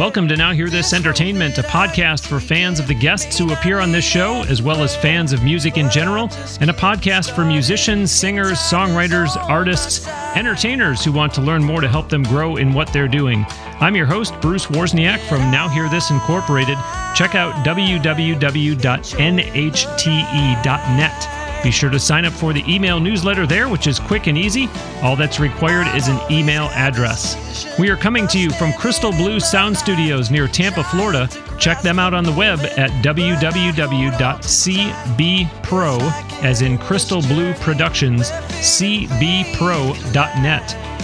Welcome to Now Hear This Entertainment, a podcast for fans of the guests who appear on this show, as well as fans of music in general, and a podcast for musicians, singers, songwriters, artists, entertainers who want to learn more to help them grow in what they're doing. I'm your host, Bruce Wozniak from Now Hear This Incorporated. Check out www.nhte.net. Be sure to sign up for the email newsletter there, which is quick and easy. All that's required is an email address. We are coming to you from Crystal Blue Sound Studios near Tampa, Florida. Check them out on the web at www.cbpro, as in Crystal Blue Productions, cbpro.net.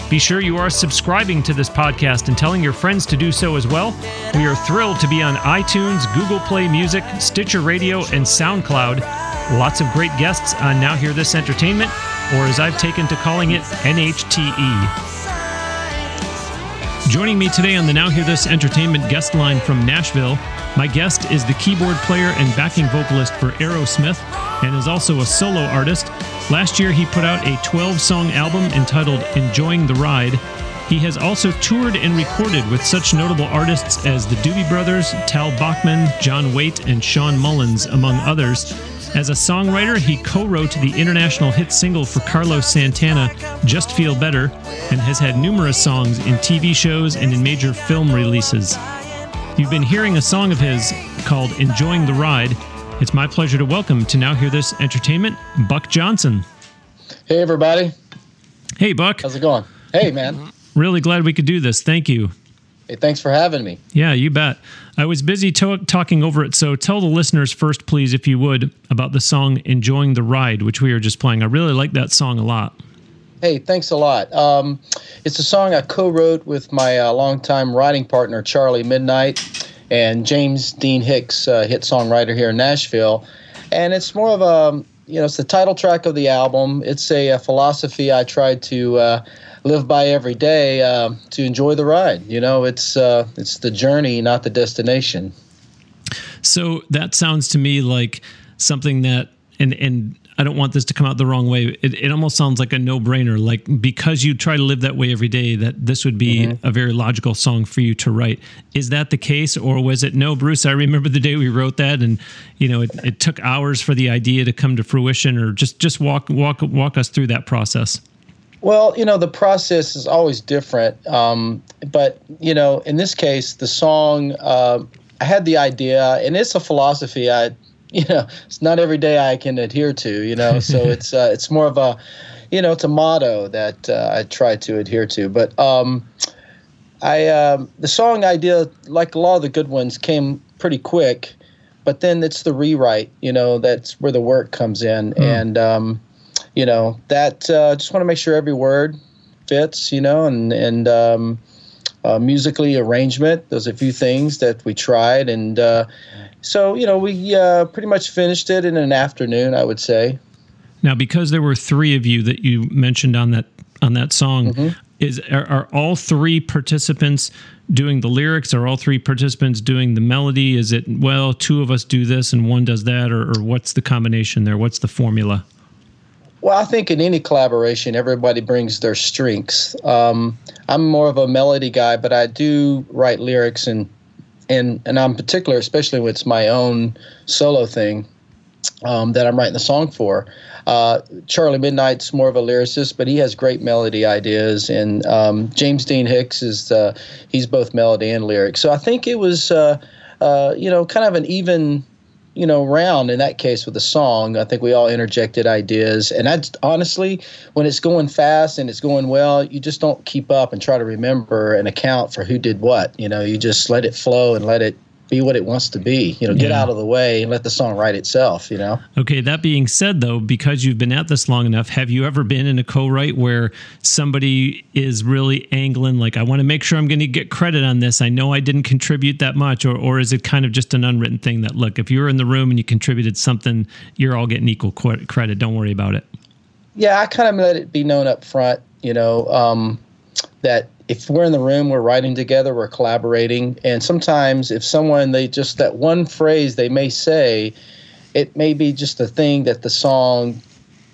Be sure you are subscribing to this podcast and telling your friends to do so as well. We are thrilled to be on iTunes, Google Play Music, Stitcher Radio, and SoundCloud. Lots of great guests on Now Hear This Entertainment, or as I've taken to calling it, NHTE. Joining me today on the Now Hear This Entertainment guest line from Nashville, my guest is the keyboard player and backing vocalist for Aerosmith and is also a solo artist. Last year, he put out a 12 song album entitled Enjoying the Ride. He has also toured and recorded with such notable artists as the Doobie Brothers, Tal Bachman, John Waite, and Shawn Mullins, among others. As a songwriter, he co wrote the international hit single for Carlos Santana, Just Feel Better, and has had numerous songs in TV shows and in major film releases. You've been hearing a song of his called Enjoying the Ride. It's my pleasure to welcome to Now Hear This Entertainment, Buck Johnson. Hey, everybody. Hey, Buck. How's it going? Hey, man. Really glad we could do this. Thank you. Hey, thanks for having me. Yeah, you bet. I was busy to- talking over it, so tell the listeners first, please, if you would, about the song Enjoying the Ride, which we are just playing. I really like that song a lot. Hey, thanks a lot. Um, it's a song I co wrote with my uh, longtime writing partner, Charlie Midnight, and James Dean Hicks, uh, hit songwriter here in Nashville. And it's more of a, you know, it's the title track of the album. It's a, a philosophy I tried to. Uh, live by every day uh, to enjoy the ride. You know, it's uh, it's the journey, not the destination. So that sounds to me like something that, and and I don't want this to come out the wrong way. It, it almost sounds like a no brainer. Like because you try to live that way every day, that this would be mm-hmm. a very logical song for you to write. Is that the case, or was it no, Bruce? I remember the day we wrote that, and you know, it, it took hours for the idea to come to fruition. Or just just walk walk walk us through that process. Well, you know, the process is always different. Um, but, you know, in this case, the song, uh, I had the idea, and it's a philosophy I, you know, it's not every day I can adhere to, you know, so it's, uh, it's more of a, you know, it's a motto that uh, I try to adhere to. But um, I, um, the song idea, like a lot of the good ones, came pretty quick. But then it's the rewrite, you know, that's where the work comes in. Mm. And, um, you know that uh, just want to make sure every word fits you know and and um, uh, musically arrangement there's a few things that we tried and uh, so you know we uh, pretty much finished it in an afternoon i would say. Now because there were three of you that you mentioned on that on that song mm-hmm. is are, are all three participants doing the lyrics? Are all three participants doing the melody? Is it well two of us do this and one does that or, or what's the combination there? What's the formula well, I think in any collaboration, everybody brings their strengths. Um, I'm more of a melody guy, but I do write lyrics, and and and I'm particular, especially when it's my own solo thing um, that I'm writing the song for. Uh, Charlie Midnight's more of a lyricist, but he has great melody ideas, and um, James Dean Hicks is uh, he's both melody and lyrics. So I think it was uh, uh you know kind of an even you know, round in that case with the song. I think we all interjected ideas. And I honestly, when it's going fast and it's going well, you just don't keep up and try to remember and account for who did what. You know, you just let it flow and let it be what it wants to be. You know, get yeah. out of the way and let the song write itself. You know. Okay. That being said, though, because you've been at this long enough, have you ever been in a co-write where somebody is really angling, like, I want to make sure I'm going to get credit on this. I know I didn't contribute that much, or or is it kind of just an unwritten thing that look, if you were in the room and you contributed something, you're all getting equal credit. Don't worry about it. Yeah, I kind of let it be known up front. You know. Um, that if we're in the room, we're writing together, we're collaborating. And sometimes if someone, they just, that one phrase they may say, it may be just a thing that the song,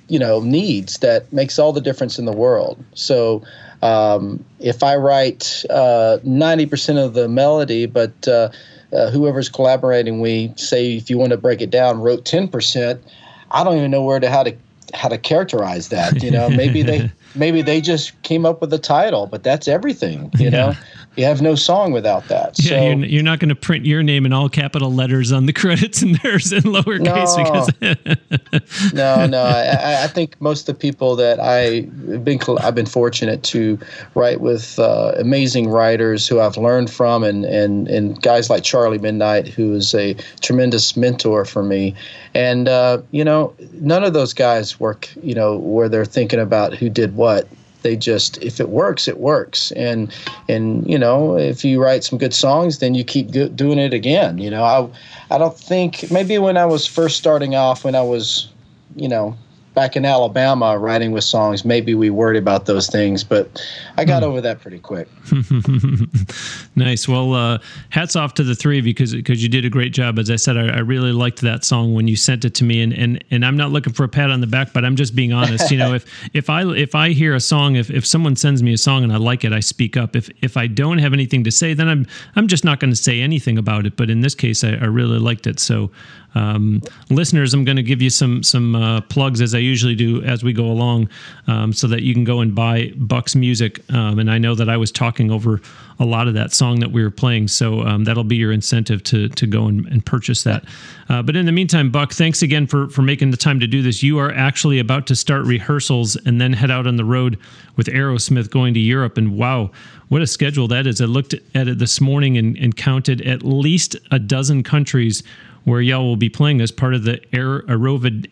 you know, needs that makes all the difference in the world. So um, if I write uh, ninety percent of the melody, but uh, uh, whoever's collaborating, we say if you want to break it down, wrote ten percent. I don't even know where to how to how to characterize that. You know, maybe they maybe they just came up with the title, but that's everything. You yeah. know, you have no song without that. Yeah, so, you're, you're not going to print your name in all capital letters on the credits and theirs in lowercase. No, because no, no. I, I, think most of the people that I've been I've been fortunate to write with uh, amazing writers who I've learned from, and and and guys like Charlie Midnight, who is a tremendous mentor for me. And uh, you know, none of those guys work. You know, where they're thinking about who did what they just if it works it works. And and you know if you write some good songs then you keep doing it again you know. I i don't think maybe when i was first starting off when i was you know back in Alabama writing with songs, maybe we worried about those things, but I got hmm. over that pretty quick. nice. Well, uh, hats off to the three of you because because you did a great job. As I said, I, I, really liked that song when you sent it to me, and, and and I'm not looking for a pat on the back, but I'm just being honest. You know, if if I if I hear a song, if if someone sends me a song and I like it, I speak up. If if I don't have anything to say, then I'm I'm just not going to say anything about it. But in this case, I, I really liked it. So um, listeners, I'm going to give you some some uh, plugs as I usually do as we go along, um, so that you can go and buy Buck's music. Um, and I know that I was talking over a lot of that song that we were playing, so um, that'll be your incentive to to go and, and purchase that. Uh, but in the meantime, Buck, thanks again for for making the time to do this. You are actually about to start rehearsals and then head out on the road with Aerosmith going to Europe. And wow, what a schedule that is! I looked at it this morning and, and counted at least a dozen countries where y'all will be playing as part of the Aero-Vederci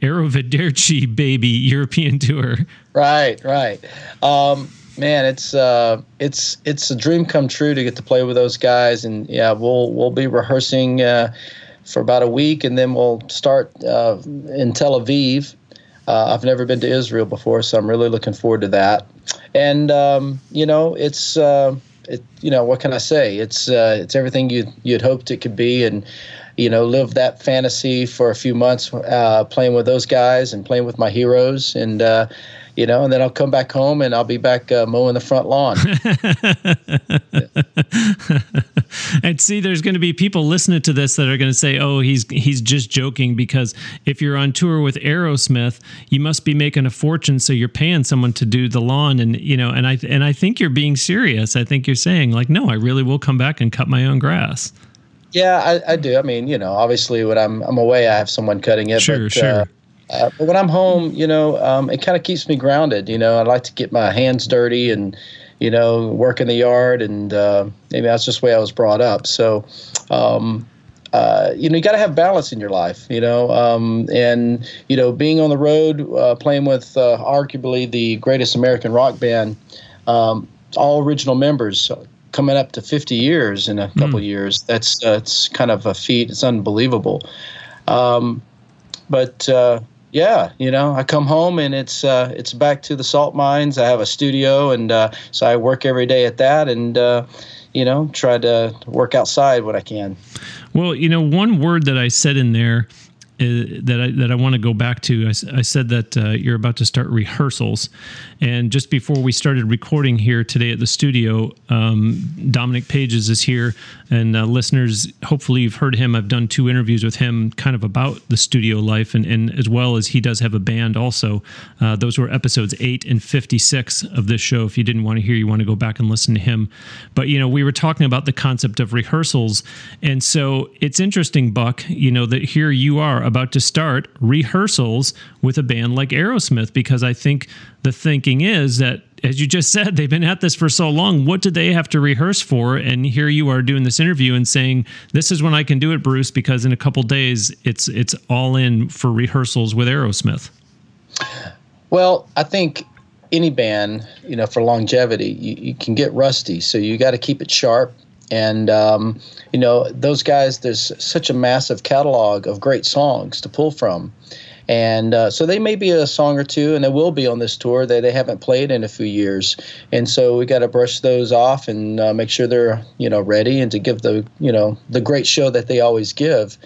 Baby European Tour. Right, right. Um, man, it's uh, it's it's a dream come true to get to play with those guys, and yeah, we'll we'll be rehearsing uh, for about a week, and then we'll start uh, in Tel Aviv. Uh, I've never been to Israel before, so I'm really looking forward to that. And um, you know, it's uh, it, you know, what can I say? It's uh, it's everything you you'd hoped it could be, and you know, live that fantasy for a few months, uh, playing with those guys and playing with my heroes, and uh, you know, and then I'll come back home and I'll be back uh, mowing the front lawn. and see, there's going to be people listening to this that are going to say, "Oh, he's he's just joking," because if you're on tour with Aerosmith, you must be making a fortune, so you're paying someone to do the lawn, and you know, and I and I think you're being serious. I think you're saying like, "No, I really will come back and cut my own grass." Yeah, I, I, do. I mean, you know, obviously when I'm I'm away, I have someone cutting it. Sure, but, sure. Uh, uh, but when I'm home, you know, um, it kind of keeps me grounded. You know, I like to get my hands dirty and, you know, work in the yard, and uh, maybe that's just the way I was brought up. So, um, uh, you know, you got to have balance in your life, you know, um, and you know, being on the road, uh, playing with uh, arguably the greatest American rock band, um, all original members, coming up to 50 years in a couple mm. years. That's that's kind of a feat. It's unbelievable. Um, but uh, yeah, you know, I come home and it's uh, it's back to the salt mines. I have a studio, and uh, so I work every day at that, and uh, you know, try to work outside what I can. Well, you know, one word that I said in there uh, that I that I want to go back to. I, I said that uh, you're about to start rehearsals, and just before we started recording here today at the studio, um, Dominic Pages is here, and uh, listeners, hopefully you've heard him. I've done two interviews with him, kind of about the studio life, and, and as well as he does have a band. Also, uh, those were episodes eight and fifty six of this show. If you didn't want to hear, you want to go back and listen to him. But you know, we were talking about the concept of rehearsals, and so it's interesting, Buck. You know that here you are about to start rehearsals with a band like Aerosmith because I think the thinking is that as you just said they've been at this for so long what did they have to rehearse for and here you are doing this interview and saying this is when I can do it Bruce because in a couple days it's it's all in for rehearsals with Aerosmith. Well, I think any band, you know, for longevity, you, you can get rusty. So you got to keep it sharp. And um, you know, those guys, there's such a massive catalog of great songs to pull from. And uh, so they may be a song or two, and they will be on this tour that they haven't played in a few years. And so we got to brush those off and uh, make sure they're you know ready and to give the you know the great show that they always give.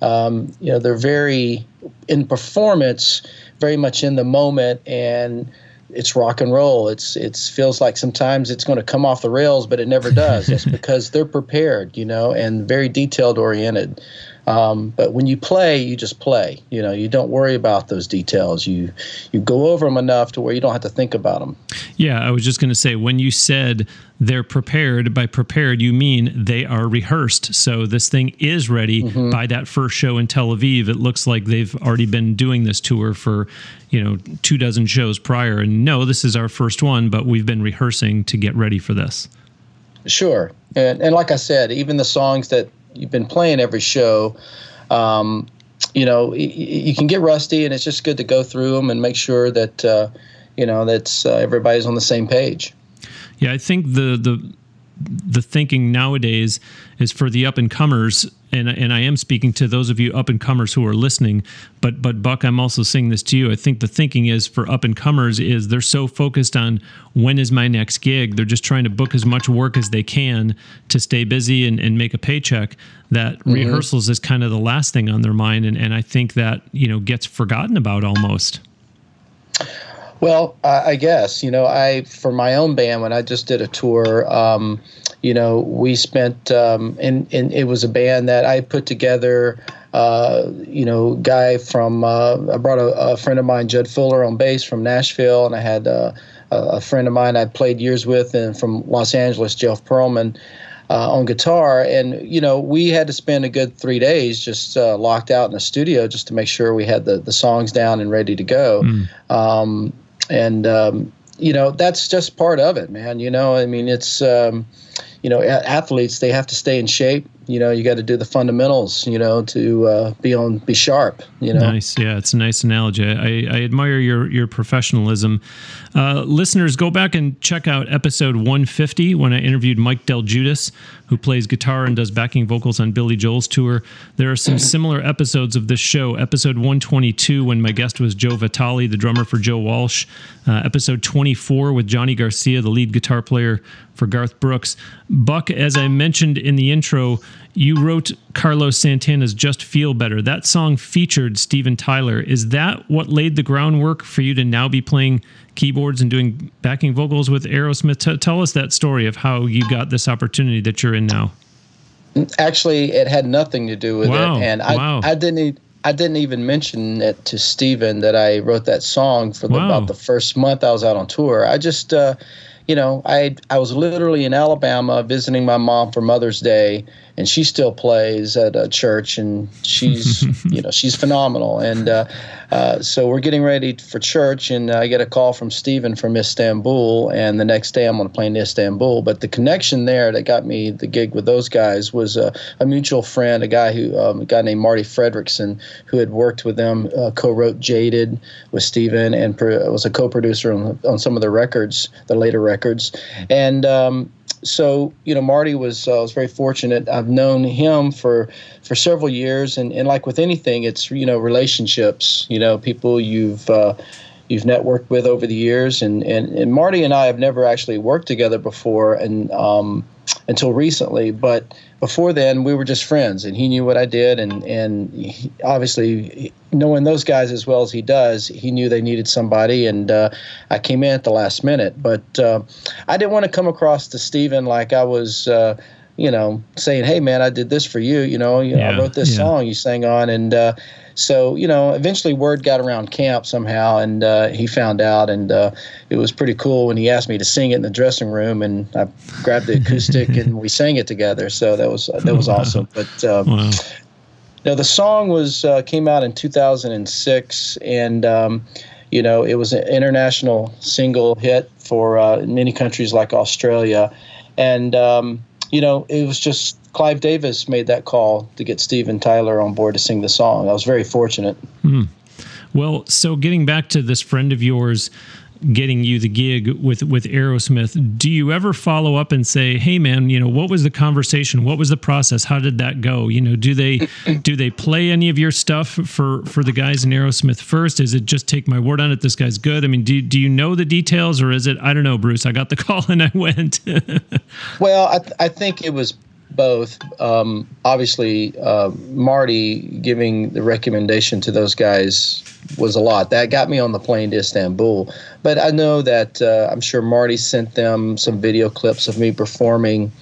Um, you know they're very in performance, very much in the moment, and it's rock and roll. It's it's feels like sometimes it's going to come off the rails, but it never does. That's because they're prepared, you know, and very detailed oriented. Um, but when you play, you just play. You know, you don't worry about those details. You you go over them enough to where you don't have to think about them. Yeah, I was just going to say when you said they're prepared, by prepared you mean they are rehearsed. So this thing is ready mm-hmm. by that first show in Tel Aviv. It looks like they've already been doing this tour for you know two dozen shows prior. And no, this is our first one, but we've been rehearsing to get ready for this. Sure, and and like I said, even the songs that you've been playing every show, um, you know, you, you can get rusty, and it's just good to go through them and make sure that uh, you know that's uh, everybody's on the same page. Yeah, I think the the the thinking nowadays is for the up and comers and and I am speaking to those of you up and comers who are listening but but Buck I'm also saying this to you. I think the thinking is for up and comers is they're so focused on when is my next gig. They're just trying to book as much work as they can to stay busy and, and make a paycheck that mm-hmm. rehearsals is kind of the last thing on their mind and, and I think that you know gets forgotten about almost. Well, I guess you know, I for my own band when I just did a tour, um, you know, we spent um, and and it was a band that I put together. Uh, you know, guy from uh, I brought a, a, friend of mine, Judd Fuller, on bass from Nashville, and I had uh, a friend of mine I played years with, and from Los Angeles, Jeff Pearlman. Uh, on guitar. And, you know, we had to spend a good three days just uh, locked out in the studio just to make sure we had the, the songs down and ready to go. Mm. Um, and um, you know that's just part of it, man. You know, I mean, it's um, you know, athletes they have to stay in shape. You know you got to do the fundamentals you know to uh, be on be sharp you know? Nice. Yeah it's a nice analogy. I, I admire your your professionalism. Uh, listeners go back and check out episode 150 when i interviewed Mike DelGuidice who plays guitar and does backing vocals on billy joel's tour. There are some similar episodes of this show. Episode 122 when my guest was joe vitale the drummer for joe walsh. Uh, episode 24 with johnny garcia the lead guitar player for garth brooks. Buck as i mentioned in the intro you wrote Carlos Santana's Just Feel Better. That song featured Steven Tyler. Is that what laid the groundwork for you to now be playing keyboards and doing backing vocals with Aerosmith? T- tell us that story of how you got this opportunity that you're in now. Actually, it had nothing to do with wow. it. And I, wow. I didn't. I didn't even mention it to Steven that I wrote that song for the, wow. about the first month I was out on tour. I just, uh, you know, I I was literally in Alabama visiting my mom for Mother's Day, and she still plays at a church, and she's you know she's phenomenal. And uh, uh, so we're getting ready for church, and I get a call from Steven from Istanbul, and the next day I'm going to play in Istanbul. But the connection there that got me the gig with those guys was a, a mutual friend, a guy who um, a guy named Marti Frederiksen, who had worked with them, uh, co-wrote "Jaded" with Steven, and pro- was a co-producer on, on some of the records, the later records, and um, so you know Marti was uh, was very fortunate. I've known him for for several years, and, and like with anything, it's you know relationships. You know, people you've uh, you've networked with over the years, and, and and Marti and I have never actually worked together before, and um, until recently. But before then, we were just friends, and he knew what I did, and and he, obviously knowing those guys as well as he does, he knew they needed somebody, and uh, I came in at the last minute. But uh, I didn't want to come across to Steven like I was. Uh, you know, saying, "Hey, man, I did this for you." You know, you know I wrote this yeah. song you sang on, and uh, so you know, eventually word got around camp somehow, and uh, he found out, and uh, it was pretty cool when he asked me to sing it in the dressing room, and I grabbed the acoustic and we sang it together. So that was that was awesome. But um, wow. the song was uh, came out in 2006, and um, you know, it was an international single hit for uh, many countries like Australia, and um, you know, it was just Clive Davis made that call to get Steven Tyler on board to sing the song. I was very fortunate. Hmm. Well, so getting back to this friend of yours getting you the gig with with Aerosmith, do you ever follow up and say, "Hey, man, you know, what was the conversation? What was the process? How did that go? You know, do they do they play any of your stuff for for the guys in Aerosmith first? Is it just take my word on it? This guy's good. I mean, do do you know the details, or is it I don't know, Bruce? I got the call and I went. well, I th- I think it was both. Um, obviously, uh, Marti giving the recommendation to those guys was a lot. That got me on the plane to Istanbul. But I know that uh, I'm sure Marti sent them some video clips of me performing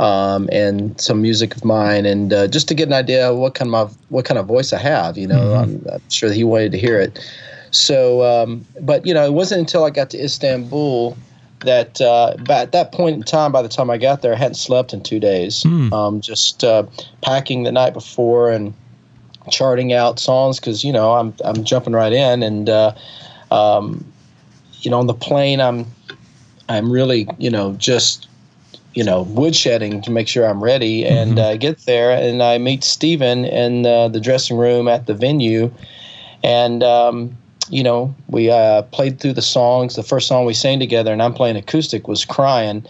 um, and some music of mine, and uh, just to get an idea of what kind of what kind of voice I have. You know, mm-hmm. I'm, I'm, sure he wanted to hear it. So, um, but you know, it wasn't until I got to Istanbul that uh, at that point in time, by the time I got there, I hadn't slept in two days. Mm. Um, just uh, packing the night before and charting out songs because you know I'm I'm jumping right in and uh, um, you know on the plane I'm I'm really you know just you know, woodshedding to make sure I'm ready. And mm-hmm. uh, get there, and I meet Steven in uh, the dressing room at the venue, and um, you know, we uh, played through the songs. The first song we sang together, and I'm playing acoustic, was "Crying,"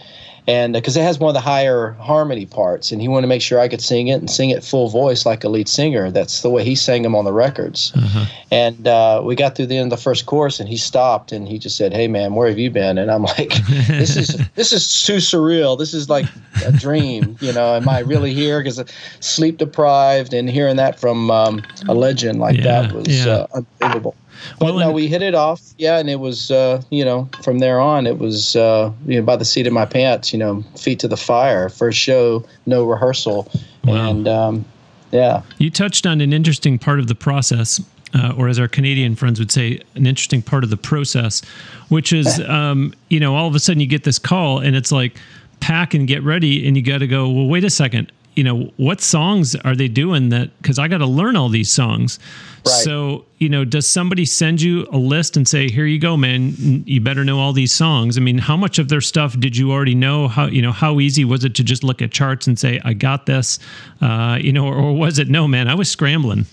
and because uh, it has one of the higher harmony parts, and he wanted to make sure I could sing it and sing it full voice like a lead singer. That's the way he sang them on the records. Uh-huh. And uh, we got through the end of the first course, and he stopped and he just said, "Hey man, where have you been?" And I'm like, "This is this is too surreal. This is like a dream. You know, am I really here? Because sleep deprived and hearing that from um, a legend like yeah, that was yeah. uh, unbelievable." But well, no, we hit it off. Yeah, and it was uh, you know from there on it was uh, you know by the seat of my pants. You know, feet to the fire. First show, no rehearsal, wow. and um, yeah. You touched on an interesting part of the process. Uh, or as our Canadian friends would say, an interesting part of the process, which is, um, you know, all of a sudden you get this call and it's like, pack and get ready, and you got to go. Well, wait a second. You know, what songs are they doing that? Because I got to learn all these songs. Right. So, you know, does somebody send you a list and say, "Here you go, man. You better know all these songs." I mean, how much of their stuff did you already know? How you know how easy was it to just look at charts and say, "I got this," uh, you know, or, or was it, "No, man, I was scrambling."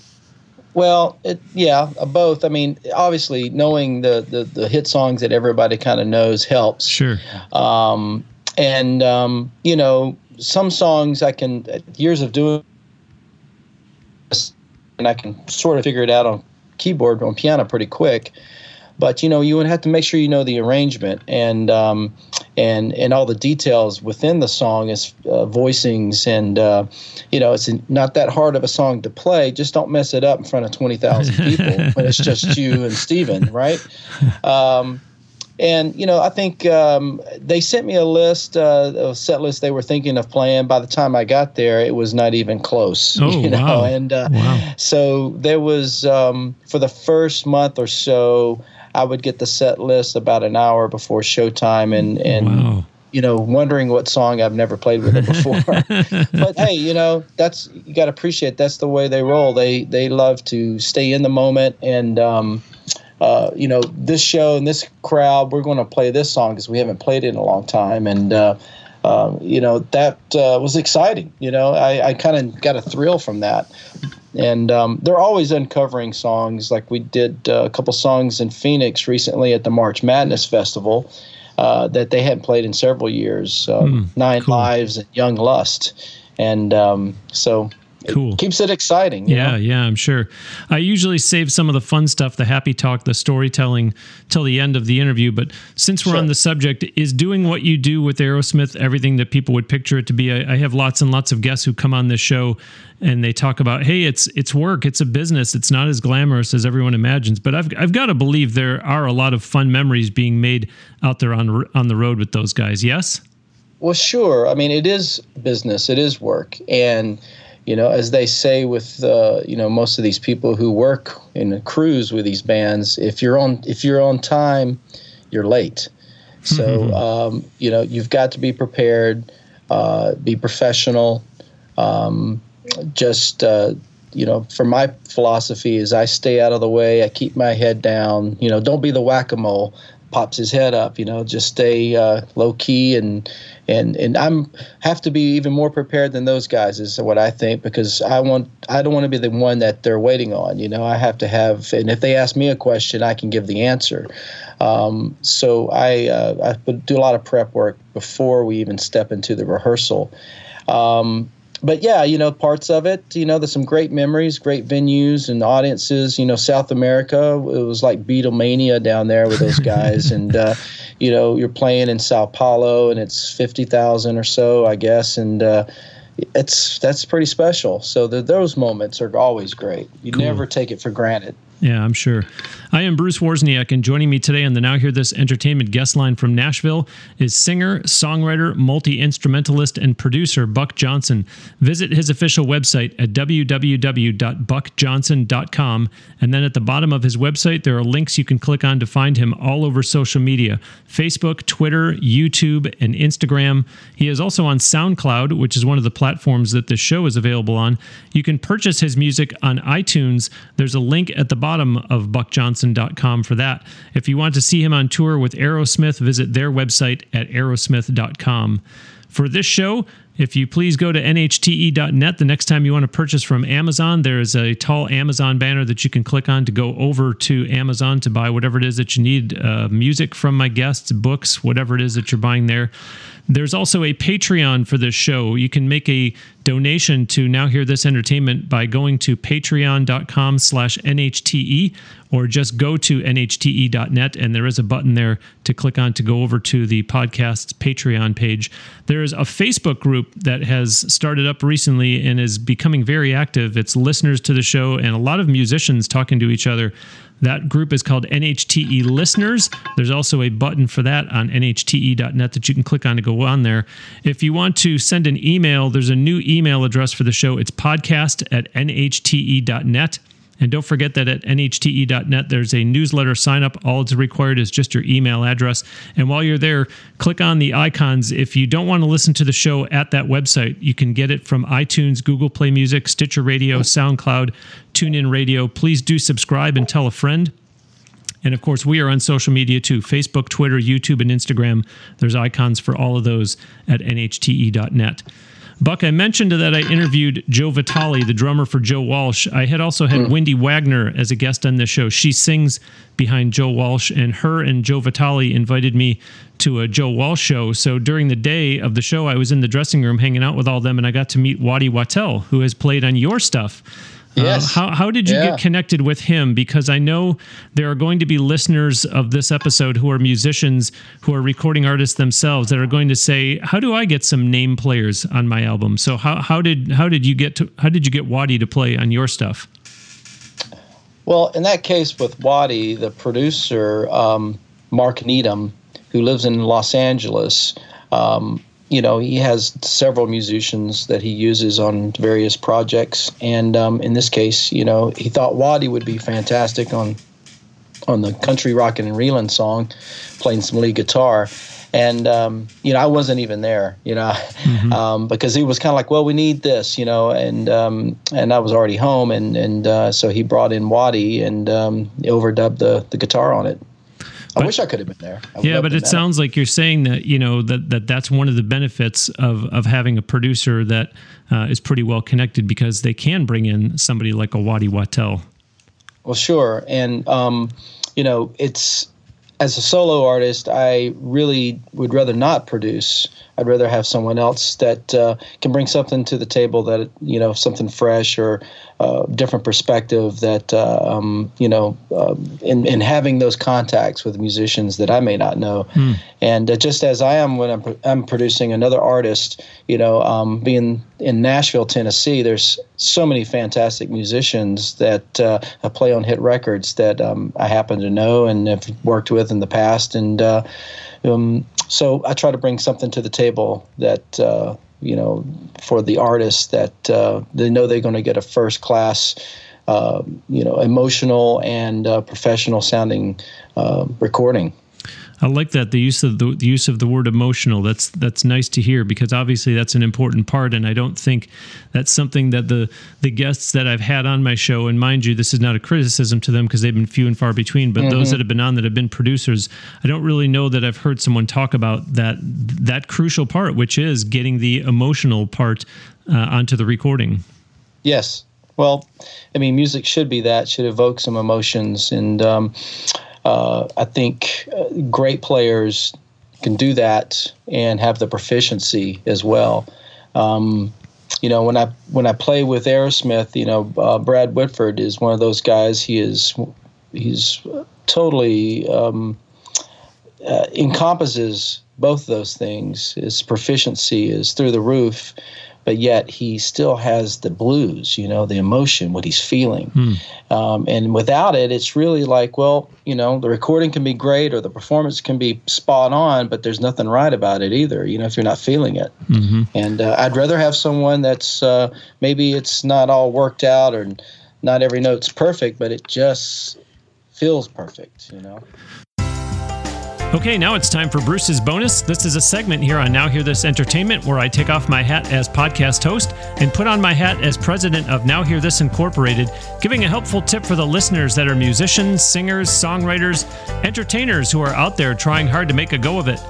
Well, it, yeah, uh, both. I mean, obviously, knowing the, the, the hit songs that everybody kind of knows helps. Sure. Um, and um, you know, some songs I can years of doing and I can sort of figure it out on keyboard on piano pretty quick. But you know, you would have to make sure you know the arrangement and um, and and all the details within the song as uh, voicings and uh, you know it's not that hard of a song to play. Just don't mess it up in front of twenty thousand people when it's just you and Steven, right? Um, and you know, I think um, they sent me a list, uh, a set list they were thinking of playing. By the time I got there, it was not even close. Oh, you know? wow. And uh, wow. so there was um, for the first month or so, I would get the set list about an hour before showtime, and and. Wow. You know, wondering what song I've never played with it before. but hey, you know, that's you got to appreciate that's the way they roll. They they love to stay in the moment and um, uh, you know, this show and this crowd, we're going to play this song because we haven't played it in a long time. And, uh, uh, you know, that uh, was exciting. You know, I, I kind of got a thrill from that. And um, they're always uncovering songs. Like we did uh, a couple songs in Phoenix recently at the March Madness Festival. Uh, that they hadn't played in several years, mm, Nine cool. Lives and Young Lust, and um, so cool. It keeps it exciting. yeah, know? yeah, I'm sure. I usually save some of the fun stuff, the happy talk, the storytelling, till the end of the interview. But since we're sure. on the subject, is doing what you do with Aerosmith everything that people would picture it to be? I, I have lots and lots of guests who come on this show and they talk about, hey, it's it's work, it's a business, it's not as glamorous as everyone imagines. But I've I've got to believe there are a lot of fun memories being made out there on on the road with those guys. Yes. Well, sure. I mean, it is business. It is work, and you know, as they say with uh, you know most of these people who work in a crews with these bands, if you're on if you're on time, you're late. So mm-hmm. um, you know you've got to be prepared, uh, be professional. Um, just uh, you know, for my philosophy is I stay out of the way. I keep my head down. You know, don't be the whack a mole pops his head up. You know, just stay uh, low key and and and I'm have to be even more prepared than those guys is what I think because I want I don't want to be the one that they're waiting on. You know, I have to have and if they ask me a question, I can give the answer. Um, so I uh, I do a lot of prep work before we even step into the rehearsal. Um, but yeah, you know, parts of it, you know, there's some great memories, great venues and audiences. You know, South America, it was like Beatlemania down there with those guys. and, uh, you know, you're playing in Sao Paulo and it's 50,000 or so, I guess. And, uh, it's that's pretty special. So the, those moments are always great. You Cool. never take it for granted. Yeah, I'm sure. I am Bruce Wozniak, and joining me today on the Now Hear This Entertainment guest line from Nashville is singer, songwriter, multi instrumentalist, and producer Buck Johnson. Visit his official website at www.buckjohnson.com. And then at the bottom of his website, there are links you can click on to find him all over social media Facebook, Twitter, YouTube, and Instagram. He is also on SoundCloud, which is one of the platforms that the show is available on. You can purchase his music on iTunes. There's a link at the bottom of buckjohnson.com for that. If you want to see him on tour with Aerosmith, visit their website at aerosmith.com. For this show, if you please go to nhte.net the next time you want to purchase from Amazon, there is a tall Amazon banner that you can click on to go over to Amazon to buy whatever it is that you need uh, music from my guests, books, whatever it is that you're buying there. There's also a Patreon for this show. You can make a donation to Now Hear This Entertainment by going to patreon.com slash NHTE or just go to nhte.net and there is a button there to click on to go over to the podcast's Patreon page. There is a Facebook group that has started up recently and is becoming very active. It's listeners to the show and a lot of musicians talking to each other. That group is called NHTE Listeners. There's also a button for that on nhte.net that you can click on to go on there. If you want to send an email, there's a new email address for the show. It's podcast at nhte.net. And don't forget that at nhte.net, there's a newsletter sign up. All it's required is just your email address. And while you're there, click on the icons. If you don't want to listen to the show at that website, you can get it from iTunes, Google Play Music, Stitcher Radio, SoundCloud, TuneIn Radio. Please do subscribe and tell a friend. And of course, we are on social media too Facebook, Twitter, YouTube, and Instagram. There's icons for all of those at nhte.net. Buck, I mentioned that I interviewed Joe Vitale, the drummer for Joe Walsh. I had also had hmm. Wendy Wagner as a guest on this show. She sings behind Joe Walsh, and her and Joe Vitale invited me to a Joe Walsh show. So during the day of the show, I was in the dressing room hanging out with all them, and I got to meet Waddy Wachtel, who has played on your stuff. Yes. Uh, how, how did you Yeah. get connected with him? Because I know there are going to be listeners of this episode who are musicians, who are recording artists themselves, that are going to say, "How do I get some name players on my album?" So how, how did how did you get to how did you get Waddy to play on your stuff? Well, in that case with Waddy, the producer, um, Mark Needham, who lives in Los Angeles, um, you know, he has several musicians that he uses on various projects. And um, in this case, you know, he thought Waddy would be fantastic on on the country rockin' and reelin' song, playing some lead guitar. And um, you know, I wasn't even there, you know, um, because he was kind of like, "Well, we need this," you know, and um, and I was already home, and and uh, so he brought in Waddy and um, overdubbed the the guitar on it. I But- wish I could have been there. I Yeah, but it sounds like you're saying that you know that, that that's one of the benefits of of having a producer that uh, is pretty well connected because they can bring in somebody like a Waddy Wachtel. Well, sure, and um, you know, it's as a solo artist, I really would rather not produce. I'd rather have someone else that uh, can bring something to the table that you know, something fresh or uh, different perspective. That uh, um, you know, uh, in in having those contacts with musicians that I may not know, and uh, just as I am when I'm pro- I'm producing another artist, you know, um, being in Nashville, Tennessee, there's so many fantastic musicians that uh, play on hit records that um, I happen to know and have worked with in the past, and uh, um, so I try to bring something to the table that uh, you know for the artists that uh, they know they're going to get a first class. Uh, you know, emotional and uh, professional sounding uh, recording. I like that the use of the, the use of the word emotional. That's that's nice to hear because obviously that's an important part, and I don't think that's something that the the guests that I've had on my show, and mind you, this is not a criticism to them because they've been few and far between. But those that have been on that have been producers, I don't really know that I've heard someone talk about that that crucial part, which is getting the emotional part uh, onto the recording. Yes. Well, I mean, music should be that, should evoke some emotions. And um, uh, I think uh, great players can do that and have the proficiency as well. Um, you know, when I when I play with Aerosmith, you know, uh, Brad Whitford is one of those guys. He is he's totally um, uh, encompasses both those things. His proficiency is through the roof but yet he still has the blues, you know, the emotion, what he's feeling. Hmm. Um, and without it, it's really like, well, you know, the recording can be great or the performance can be spot on, but there's nothing right about it either, you know, if you're not feeling it. Mm-hmm. And uh, I'd rather have someone that's uh, maybe it's not all worked out or not every note's perfect, but it just feels perfect, you know. Okay, now it's time for Bruce's bonus. This is a segment here on Now Hear This Entertainment where I take off my hat as podcast host and put on my hat as president of Now Hear This Incorporated, giving a helpful tip for the listeners that are musicians, singers, songwriters, entertainers who are out there trying hard to make a go of it.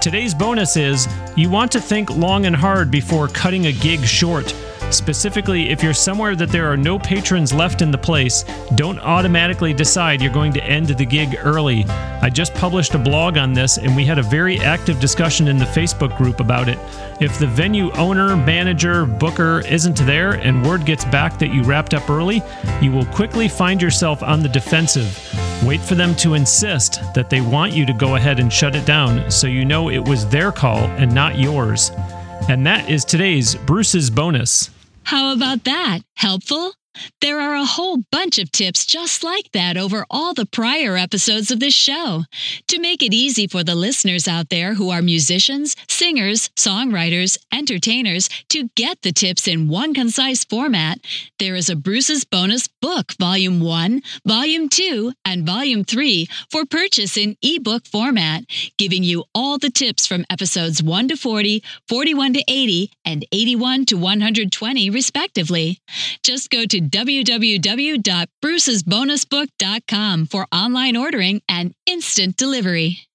Today's bonus is you want to think long and hard before cutting a gig short. Specifically, if you're somewhere that there are no patrons left in the place, don't automatically decide you're going to end the gig early. I just published a blog on this and we had a very active discussion in the Facebook group about it. If the venue owner, manager, booker isn't there and word gets back that you wrapped up early, you will quickly find yourself on the defensive. Wait for them to insist that they want you to go ahead and shut it down so you know it was their call and not yours. And that is today's Bruce's bonus. How about that? Helpful? There are a whole bunch of tips just like that over all the prior episodes of this show. To make it easy for the listeners out there who are musicians, singers, songwriters, entertainers to get the tips in one concise format, there is a Bruce's Bonus Book, Volume 1, Volume 2, and Volume 3 for purchase in ebook format, giving you all the tips from episodes 1 to 40, 41 to 80, and 81 to 120, respectively. Just go to www.brucesbonusbook.com for online ordering and instant delivery.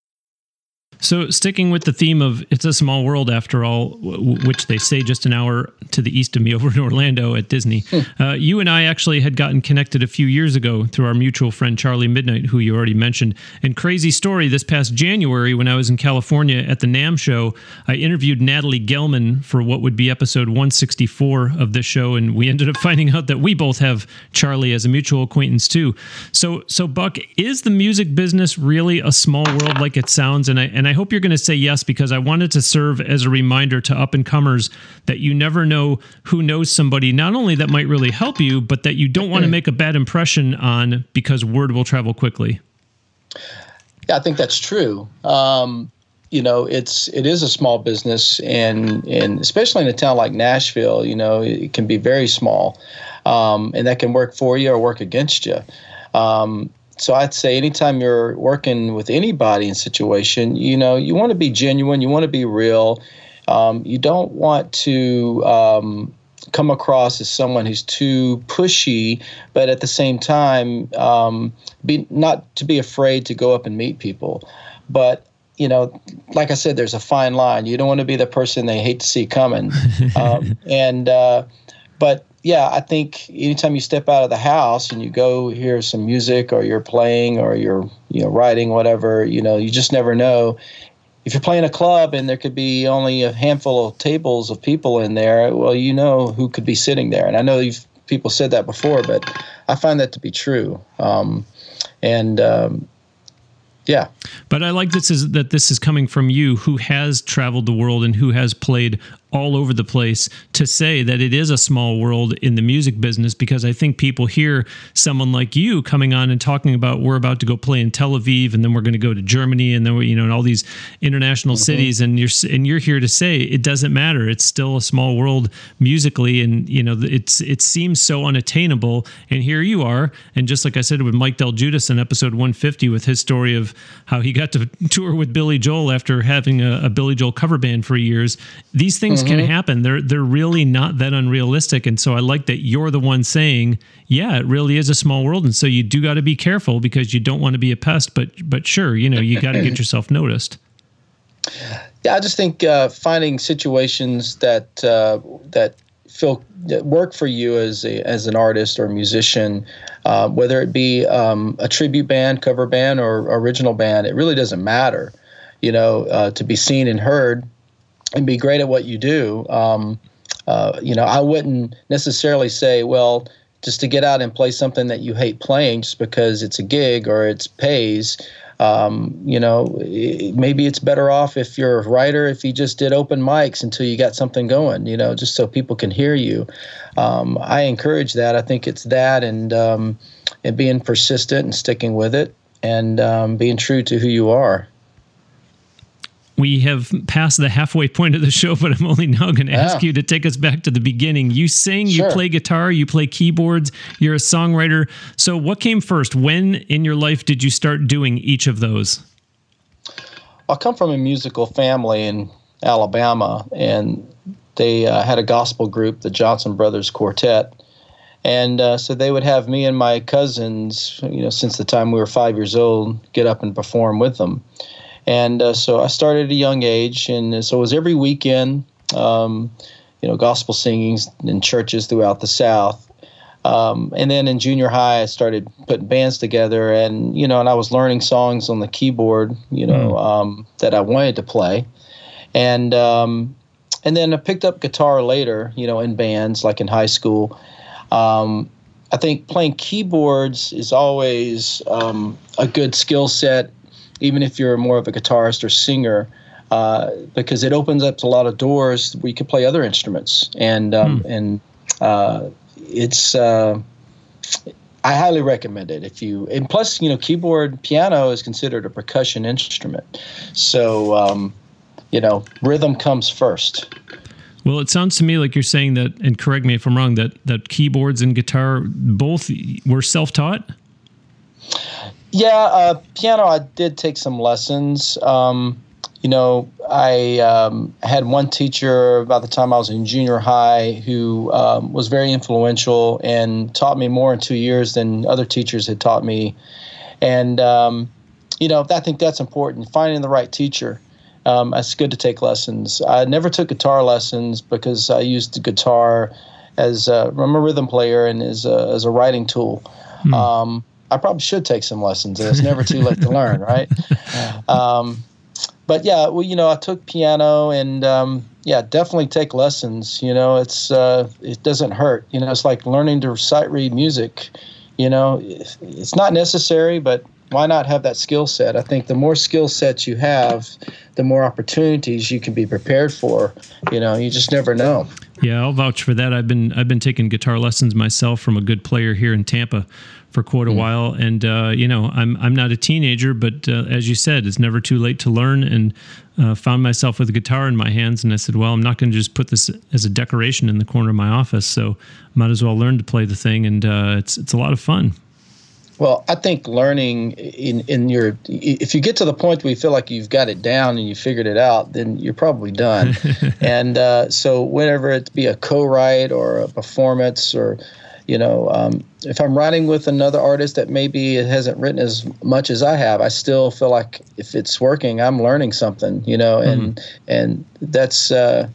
So, sticking with the theme of it's a small world after all, which they say just an hour to the east of me over in Orlando at Disney, hmm. uh, you and I actually had gotten connected a few years ago through our mutual friend Charlie Midnight, who you already mentioned. And crazy story this past January, when I was in California at the NAMM show, I interviewed Natalie Gelman for what would be episode 164 of this show. And we ended up finding out that we both have Charlie as a mutual acquaintance too. So, so Buck, is the music business really a small world like it sounds? And I, and I I hope you're going to say yes because I wanted to serve as a reminder to up and comers that you never know who knows somebody, not only that might really help you, but that you don't want to make a bad impression on because word will travel quickly. Yeah, I think that's true. Um, you know, it's it is a small business, and and especially in a town like Nashville, you know, it can be very small, um, and that can work for you or work against you. Um, so I'd say anytime you're working with anybody in situation, you know, you want to be genuine, you want to be real. Um, you don't want to um, come across as someone who's too pushy, but at the same time, um, be not to be afraid to go up and meet people. But you know, like I said, there's a fine line. You don't want to be the person they hate to see coming, um, and uh, but yeah, I think anytime you step out of the house and you go hear some music or you're playing or you're you know writing whatever, you know, you just never know. If you're playing a club and there could be only a handful of tables of people in there, well, you know who could be sitting there. And I know you've people said that before, but I find that to be true. Um, and um, yeah. But I like this is that this is coming from you who has traveled the world and who has played all over the place to say that it is a small world in the music business because I think people hear someone like you coming on and talking about we're about to go play in Tel Aviv and then we're going to go to Germany and then we, you know in all these international mm-hmm. cities and you're and you're here to say it doesn't matter it's still a small world musically and you know it's it seems so unattainable and here you are and just like I said with Mike DelGuidice in episode 150 with his story of how he got to tour with Billy Joel after having a, a Billy Joel cover band for years these things things mm-hmm. can happen. They're they're really not that unrealistic. And so I like that you're the one saying, yeah, it really is a small world. And so you do got to be careful because you don't want to be a pest. But but sure, you know, you got to get yourself noticed. Yeah, I just think uh, finding situations that uh, that feel that work for you as a, as an artist or musician, uh, whether it be um, a tribute band, cover band, or original band, it really doesn't matter. You know, uh, to be seen and heard and be great at what you do. Um, uh, you know, I wouldn't necessarily say, well, just to get out and play something that you hate playing just because it's a gig or it pays. Um, you know, maybe it's better off if you're a writer if you just did open mics until you got something going. You know, just so people can hear you. Um, I encourage that. I think it's that and um, and being persistent and sticking with it and um, being true to who you are we have passed the halfway point of the show, but I'm only now going to ask you to take us back to the beginning. You sing, sure. you play guitar, you play keyboards, you're a songwriter. So, what came first? When in your life did you start doing each of those? I come from a musical family in Alabama, and they uh, had a gospel group, the Johnson Brothers Quartet. And uh, so they would have me and my cousins, you know, since the time we were five years old, get up and perform with them. And uh, so I started at a young age, and so it was every weekend, um, you know, gospel singings in churches throughout the South. Um, and then in junior high, I started putting bands together, and you know, and I was learning songs on the keyboard, you know, mm. um, that I wanted to play, and um, and then I picked up guitar later, you know, in bands like in high school. Um, I think playing keyboards is always um, a good skill set even if you're more of a guitarist or singer, uh, because it opens up a lot of doors where you can play other instruments, and um, hmm. and uh, it's. Uh, I highly recommend it if you and plus you know keyboard piano is considered a percussion instrument, so um, you know rhythm comes first. Well, it sounds to me like you're saying that, and correct me if I'm wrong, that that keyboards and guitar both were self-taught. Yeah, uh, piano. I did take some lessons. Um, you know, I um, had one teacher about the time I was in junior high who um, was very influential and taught me more in two years than other teachers had taught me. And um, you know, I think that's important. Finding the right teacher. Um, it's good to take lessons. I never took guitar lessons because I used the guitar as a, I'm a rhythm player and as a, as a writing tool. Hmm. I probably should take some lessons. It's never too late to learn, right? Um, but yeah, well, you know, I took piano and um, yeah, definitely take lessons. You know, it's uh, it doesn't hurt. You know, it's like learning to sight read music. You know, it's not necessary, but why not have that skill set? I think the more skill sets you have, the more opportunities you can be prepared for. You know, you just never know. Yeah, I'll vouch for that. I've been I've been taking guitar lessons myself from a good player here in Tampa for quite a mm. while. And uh, you know, I'm I'm not a teenager, but uh, as you said, it's never too late to learn. And uh, found myself with a guitar in my hands, and I said, well, I'm not going to just put this as a decoration in the corner of my office. So might as well learn to play the thing, and uh, it's it's a lot of fun. Well, I think learning in, in your if you get to the point where you feel like you've got it down and you figured it out, then you're probably done. and uh, so, whenever it be a co-write or a performance or you know, um, if I'm writing with another artist that maybe it hasn't written as much as I have, I still feel like if it's working, I'm learning something, you know, and mm-hmm. and that's uh,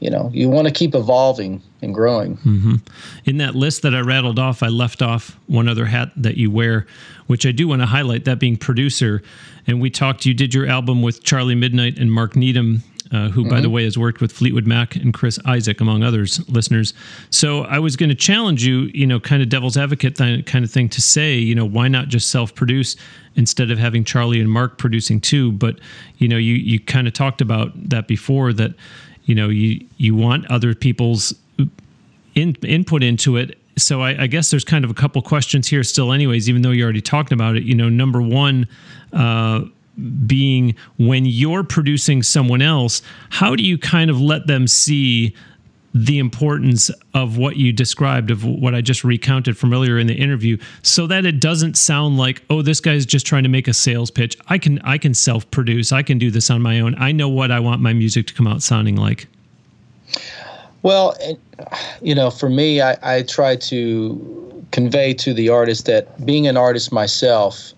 you know, you want to keep evolving and growing. Mm-hmm. In that list that I rattled off, I left off one other hat that you wear, which I do want to highlight, that being producer. And we talked, you did your album with Charlie Midnight and Mark Needham uh, who, mm-hmm. by the mm-hmm. way, has worked with Fleetwood Mac and Chris Isaak, among others, listeners. So I was going to challenge you, you know, kind of devil's advocate th- kind of thing to say, you know, why not just self produce instead of having Charlie and Mark producing too? But, you know, you, you kind of talked about that before that, you know, you, you want other people's in, input into it so I, I, guess there's kind of a couple questions here still anyways even though you already talked about it you know number one uh, being when you're producing someone else, how do you kind of let them see the importance of what you described of what I just recounted from earlier in the interview so that it doesn't sound like oh this guy's just trying to make a sales pitch. I can I can self produce I can do this on my own. I know what I want my music to come out sounding like. Well you know for me I, I try to convey to the artist that being an artist myself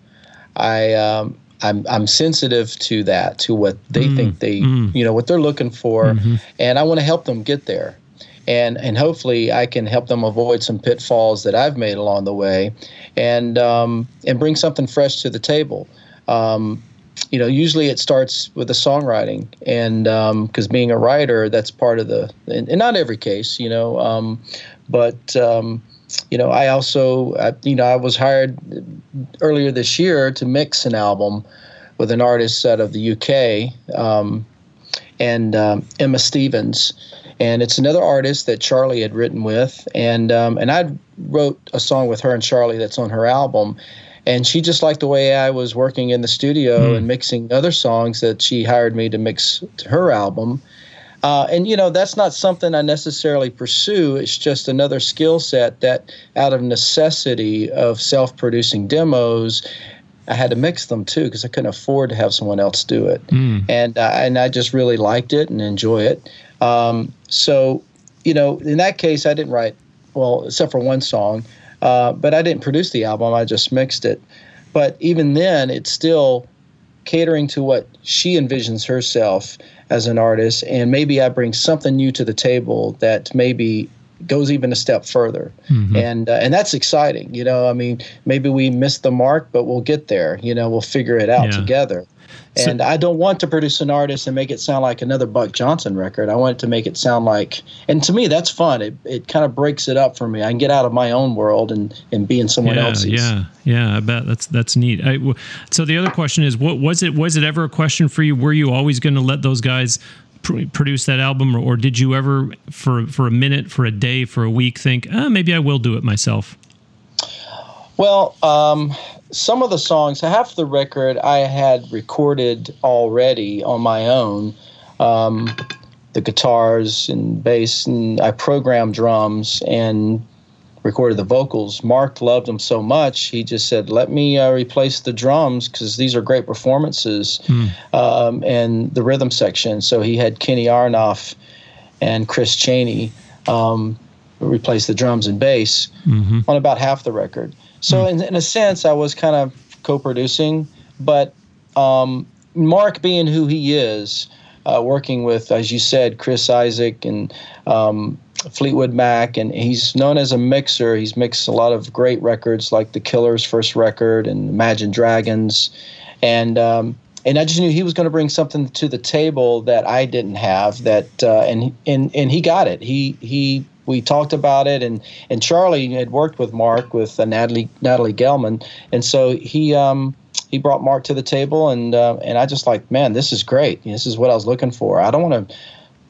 I um, I'm I'm sensitive to that, to what they mm, think they, mm. you know, what they're looking for, mm-hmm. and I want to help them get there, and and hopefully I can help them avoid some pitfalls that I've made along the way, and um, and bring something fresh to the table. Um, you know, usually it starts with the songwriting, and because um, being a writer, that's part of the, and, and not every case, you know, um, but um, you know, I also, you know, I was hired earlier this year to mix an album with an artist out of the UK um, and um, Emma Stevens. And it's another artist that Charlie had written with, and um, and I wrote a song with her and Charlie that's on her album, and she just liked the way I was working in the studio mm. and mixing other songs that she hired me to mix to her album. Uh, and you know that's not something I necessarily pursue. It's just another skill set that, out of necessity of self-producing demos, I had to mix them too because I couldn't afford to have someone else do it. Mm. And uh, and I just really liked it and enjoy it. Um, so, you know, in that case, I didn't write well, except for one song, uh, but I didn't produce the album. I just mixed it. But even then, it's still catering to what she envisions herself as an artist, and maybe I bring something new to the table that maybe goes even a step further, mm-hmm. and uh, and that's exciting. You know, I mean, maybe we missed the mark, but we'll get there. You know, we'll figure it out yeah. together. And so, I don't want to produce an artist and make it sound like another Buck Johnson record. I want it to make it sound like, and to me, that's fun. It, it kind of breaks it up for me. I can get out of my own world and, and be in someone yeah, else's. Yeah, yeah, I bet that's that's neat. I, so the other question is, what was it? Was it ever a question for you? Were you always going to let those guys pr- produce that album, or, or, did you ever, for for a minute, for a day, for a week, think, oh, maybe I will do it myself? Well, um, some of the songs, half the record I had recorded already on my own. Um, the guitars and bass, and I programmed drums and recorded the vocals. Mark loved them so much, he just said, "Let me uh, replace the drums because these are great performances," mm. um, and the rhythm section. So he had Kenny Aronoff and Chris Chaney um, replace the drums and bass mm-hmm. on about half the record. So mm. in, in a sense, I was kind of co-producing, but um, Mark being who he is, uh, working with, as you said, Chris Isaak and um, Fleetwood Mac, and he's known as a mixer. He's mixed a lot of great records like The Killer's first record and Imagine Dragons, and um, and I just knew he was going to bring something to the table that I didn't have. That uh, and and and he got it. He he we talked about it, and and Charlie had worked with Mark with uh, Natalie Natalie Gelman, and so he um, he brought Mark to the table, and uh, and I just like, man, this is great. This is what I was looking for. I don't want to.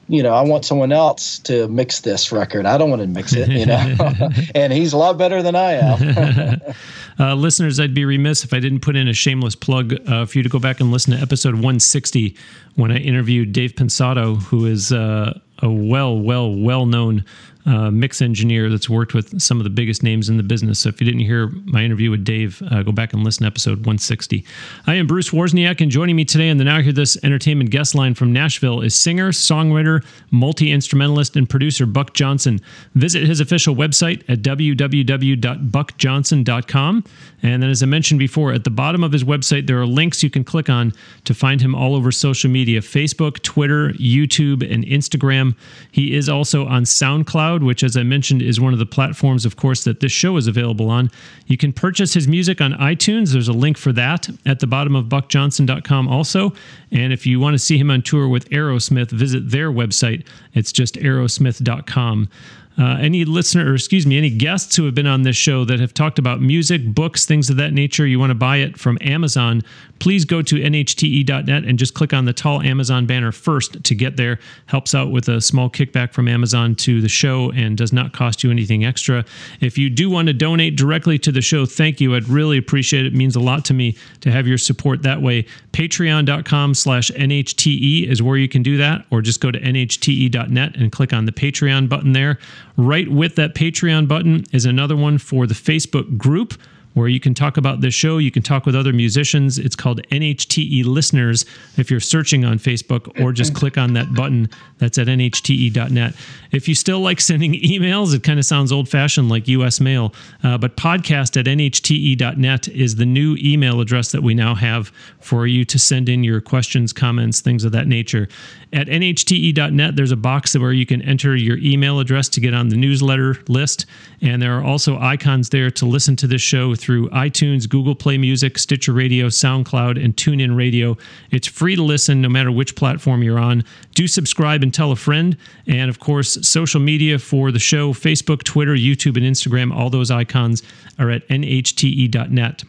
You know, I want someone else to mix this record. I don't want to mix it, you know. and he's a lot better than I am. uh, listeners, I'd be remiss if I didn't put in a shameless plug uh, for you to go back and listen to episode 160 when I interviewed Dave Pensado, who is uh, a well, well, well known uh, mix engineer that's worked with some of the biggest names in the business. So if you didn't hear my interview with Dave, uh, go back and listen to episode 160. I am Bruce Wozniak, and joining me today on the Now Hear This Entertainment guest line from Nashville is singer, songwriter, multi instrumentalist, and producer Buck Johnson. Visit his official website at www.buckjohnson.com. And then, as I mentioned before, at the bottom of his website, there are links you can click on to find him all over social media Facebook, Twitter, YouTube, and Instagram. He is also on SoundCloud which, as I mentioned, is one of the platforms, of course, that this show is available on. You can purchase his music on iTunes. There's a link for that at the bottom of buckjohnson.com also. And if you want to see him on tour with Aerosmith, visit their website. It's just aerosmith.com. Uh, any listener, or excuse me, any guests who have been on this show that have talked about music, books, things of that nature, you want to buy it from Amazon, please go to nhte.net and just click on the tall Amazon banner first to get there. Helps out with a small kickback from Amazon to the show and does not cost you anything extra. If you do want to donate directly to the show, thank you. I'd really appreciate it. It means a lot to me to have your support that way. Patreon.com slash NHTE is where you can do that, or just go to NHTE.net and click on the Patreon button there. Right with that Patreon button is another one for the Facebook group where you can talk about this show. You can talk with other musicians. It's called NHTE Listeners if you're searching on Facebook, or just click on that button that's at nhte.net. If you still like sending emails, it kind of sounds old fashioned like US mail, uh, but podcast at nhte.net is the new email address that we now have for you to send in your questions, comments, things of that nature. At nhte.net, there's a box where you can enter your email address to get on the newsletter list. And there are also icons there to listen to this show through iTunes, Google Play Music, Stitcher Radio, SoundCloud, and TuneIn Radio. It's free to listen no matter which platform you're on. Do subscribe and tell a friend. And of course, social media for the show Facebook, Twitter, YouTube, and Instagram. All those icons are at nhte.net.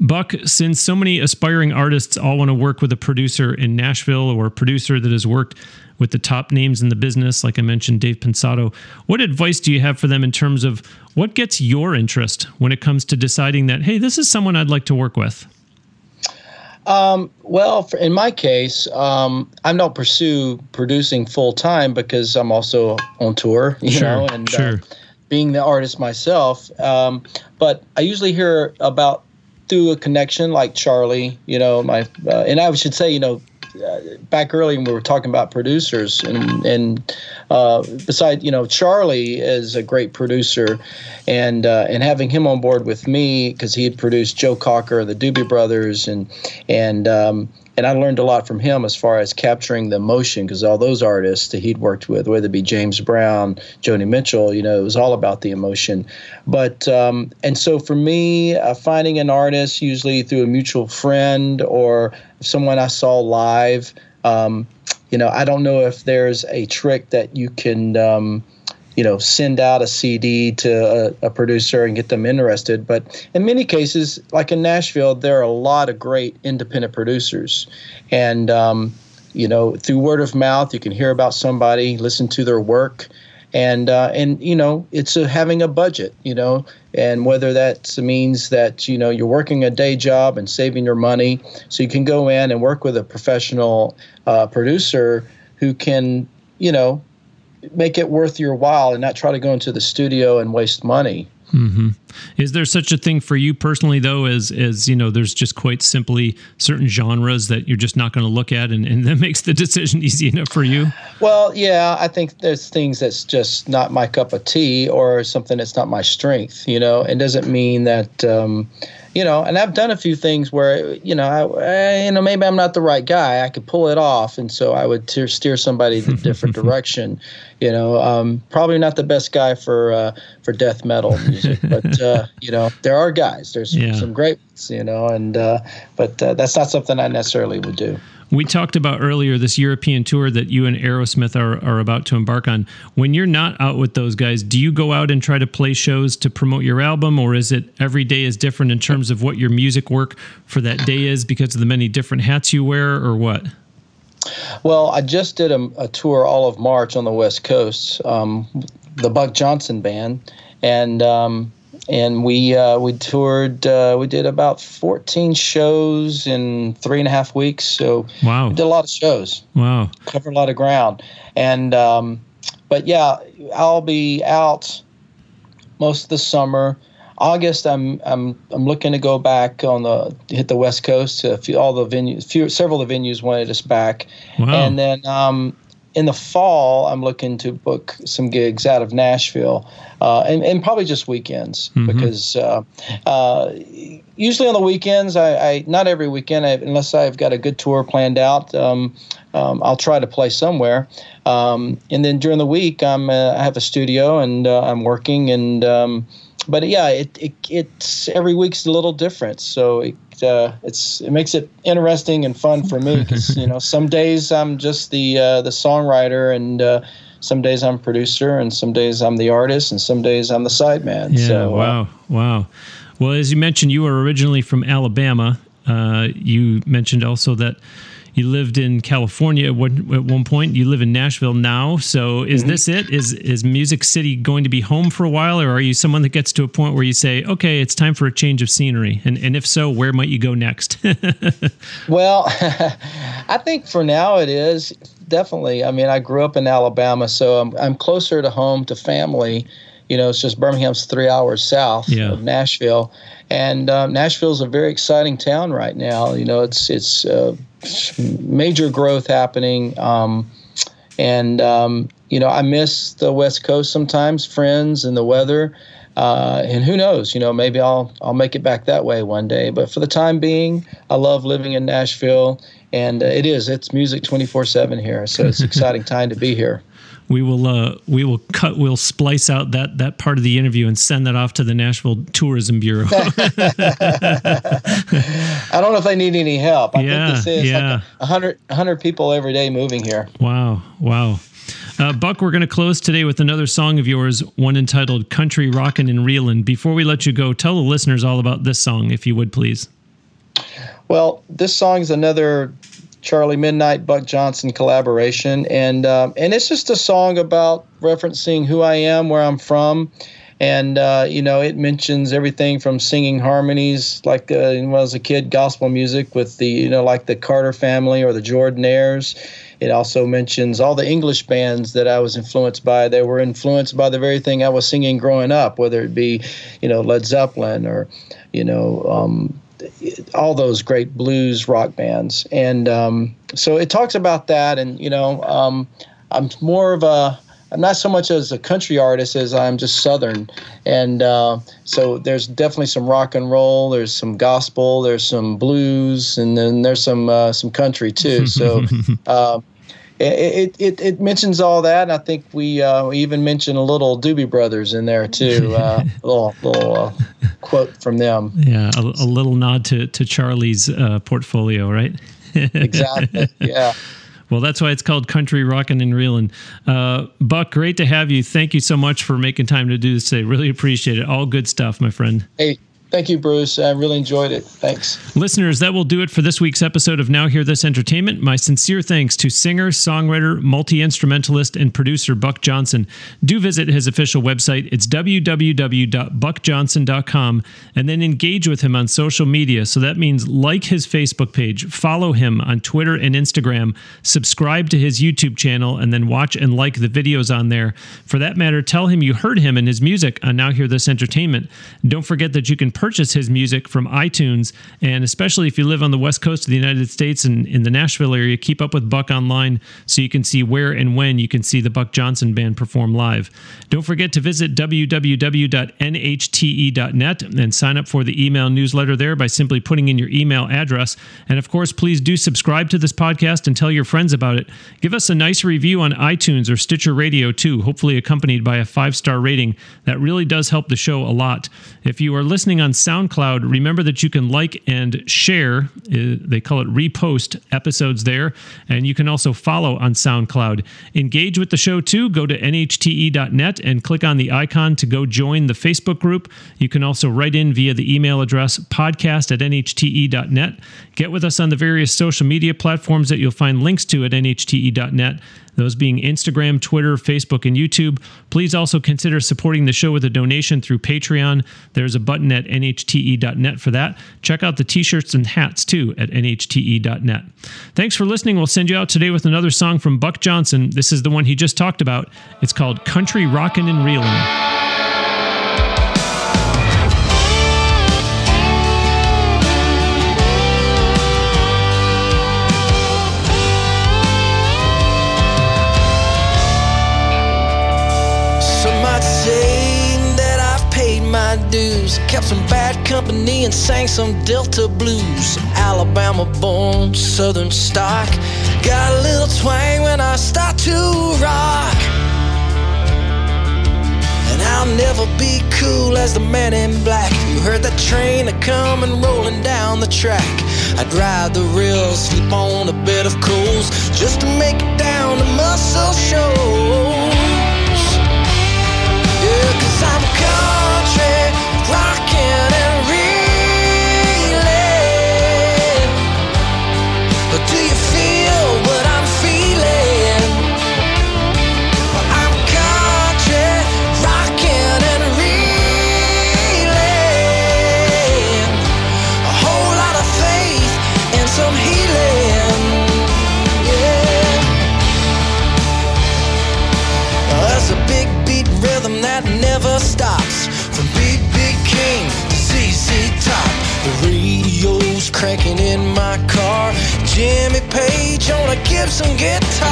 Buck, since so many aspiring artists all want to work with a producer in Nashville or a producer that has worked with the top names in the business, like I mentioned, Dave Pensado, what advice do you have for them in terms of what gets your interest when it comes to deciding that, hey, this is someone I'd like to work with? Um, well, for, in my case, um, I don't pursue producing full time because I'm also on tour, you sure, know, and sure. uh, being the artist myself. Um, but I usually hear about through a connection like Charlie, you know, my, uh, and I should say, you know, uh, back early when we were talking about producers and and uh, beside you know Charlie is a great producer and uh, and having him on board with me because he had produced Joe Cocker and the Doobie Brothers and and um, and I learned a lot from him as far as capturing the emotion because all those artists that he'd worked with, whether it be James Brown, Joni Mitchell, you know, it was all about the emotion. But um, and so for me, uh, finding an artist usually through a mutual friend or someone I saw live. Um, you know, I don't know if there's a trick that you can. Um, you know, send out a CD to a, a, producer and get them interested. But in many cases, like in Nashville, there are a lot of great independent producers, and um, you know, through word of mouth, you can hear about somebody, listen to their work, and uh, and you know, it's a, having a budget, you know, and whether that means that you know you're working a day job and saving your money, so you can go in and work with a professional uh, producer who can, you know make it worth your while and not try to go into the studio and waste money. Mm-hmm. Is there such a thing for you personally, though, as as you know, there's just quite simply certain genres that you're just not going to look at, and, and that makes the decision easy enough for you? Well, yeah, I think there's things that's just not my cup of tea, or something that's not my strength. You know, it doesn't mean that. Um, you know, and I've done a few things where, you know, I, I, you know, maybe I'm not the right guy. I could pull it off, and so I would steer, steer somebody in a different direction. You know, um, probably not the best guy for uh, for death metal music, but uh, you know, there are guys. There's yeah. some great ones, you know, and uh, but uh, that's not something I necessarily would do. We talked about earlier this European tour that you and Aerosmith are, are about to embark on. When you're not out with those guys, do you go out and try to play shows to promote your album, or is it every day is different in terms of what your music work for that day is because of the many different hats you wear, or what? Well, I just did a, a tour all of March on the West Coast, um, the Buck Johnson Band, and um, and we uh, we toured. Uh, we did about 14 shows in three and a half weeks. So wow, we did a lot of shows. Wow, covered a lot of ground. And um, but yeah, I'll be out most of the summer. August, I'm I'm I'm looking to go back on the hit the West Coast. A few, all the venues, few, several of the venues wanted us back, wow. and then um, in the fall, I'm looking to book some gigs out of Nashville, uh, and, and probably just weekends mm-hmm. because uh, uh, usually on the weekends, I, I not every weekend, I, unless I've got a good tour planned out, um, um, I'll try to play somewhere. Um, and then during the week, I'm uh, I have a studio and uh, I'm working and um, but yeah, it, it it's every week's a little different. So it, uh, it's it makes it interesting and fun for me because you know some days I'm just the uh, the songwriter and uh, some days I'm producer and some days I'm the artist and some days I'm the sideman. Yeah, so, uh, wow, wow. Well, as you mentioned, you were originally from Alabama. Uh, you mentioned also that you lived in California at one, at one point. You live in Nashville now. So is mm-hmm. this it? Is is Music City going to be home for a while, or are you someone that gets to a point where you say, okay, it's time for a change of scenery? And and if so, where might you go next? well, I think for now it is definitely. I mean, I grew up in Alabama, so I'm I'm closer to home to family. You know, it's just Birmingham's three hours south yeah. of Nashville, and um, Nashville is a very exciting town right now. You know, it's it's uh, major growth happening. Um, and um, you know, I miss the West Coast sometimes, friends and the weather. Uh, and who knows? You know, maybe I'll I'll make it back that way one day. But for the time being, I love living in Nashville, and uh, it is it's music twenty four seven here. So it's exciting time to be here we will uh, we will cut we'll splice out that that part of the interview and send that off to the Nashville Tourism Bureau. I don't know if they need any help. I yeah, think this is yeah. like a hundred hundred people every day moving here. Wow, wow. Uh, Buck, we're going to close today with another song of yours, one entitled "Country Rockin' and Reelin'." Before we let you go, tell the listeners all about this song, if you would, please. Well, this song is another Charlie Midnight Buck Johnson collaboration, and um, and it's just a song about referencing who I am, where I'm from, and uh, you know it mentions everything from singing harmonies like uh, when I was a kid, gospel music with the you know like the Carter Family or the Jordanaires. It also mentions all the English bands that I was influenced by. They were influenced by the very thing I was singing growing up, whether it be, you know, Led Zeppelin or, you know, um, all those great blues rock bands. And um, so it talks about that. And, you know, um, I'm more of a, I'm not so much as a country artist as I'm just Southern. And uh, so there's definitely some rock and roll, there's some gospel, there's some blues, and then there's some uh, some country too. So um, it, it, it mentions all that. And I think we, uh, we even mentioned a little Doobie Brothers in there too. Uh, a little, little uh, quote from them. Yeah, a, a, little nod to, to Charlie's uh, portfolio, right? exactly. Yeah. Well, that's why it's called Country Rockin' and Reelin'. Uh, Buck, great to have you. Thank you so much for making time to do this today. Really appreciate it. All good stuff, my friend. Hey, Thank you, Bruce. I really enjoyed it. Thanks. Listeners, that will do it for this week's episode of Now Hear This Entertainment. My sincere thanks to singer, songwriter, multi instrumentalist, and producer Buck Johnson. Do visit his official website. It's www.buckjohnson.com and then engage with him on social media. So that means like his Facebook page, follow him on Twitter and Instagram, subscribe to his YouTube channel, and then watch and like the videos on there. For that matter, tell him you heard him and his music on Now Hear This Entertainment. Don't forget that you can purchase his music from iTunes. And especially if you live on the west coast of the United States and in the Nashville area, keep up with Buck online so you can see where and when you can see the Buck Johnson Band perform live. Don't forget to visit www.nhte.net and sign up for the email newsletter there by simply putting in your email address. And of course, please do subscribe to this podcast and tell your friends about it. Give us a nice review on iTunes or Stitcher Radio too, hopefully accompanied by a five star rating. That really does help the show a lot. If you are listening on on SoundCloud, remember that you can like and share, uh, they call it repost episodes there. And you can also follow on SoundCloud. Engage with the show too. Go to nhte.net and click on the icon to go join the Facebook group. You can also write in via the email address podcast at nhte.net. Get with us on the various social media platforms that you'll find links to at nhte.net those being Instagram, Twitter, Facebook, and YouTube. Please also consider supporting the show with a donation through Patreon. There's a button at nhte.net for that. Check out the t shirts and hats too at nhte.net. Thanks for listening. We'll send you out today with another song from Buck Johnson. This is the one he just talked about. It's called Country Rockin' and Reelin'. Kept some bad company and sang some Delta blues. Some Alabama born, Southern stock. Got a little twang when I start to rock. And I'll never be cool as the man in black. You heard that train a coming rolling down the track. I'd ride the rails, sleep on a bed of coals, just to make it down to Muscle Shoals. Gibson guitar.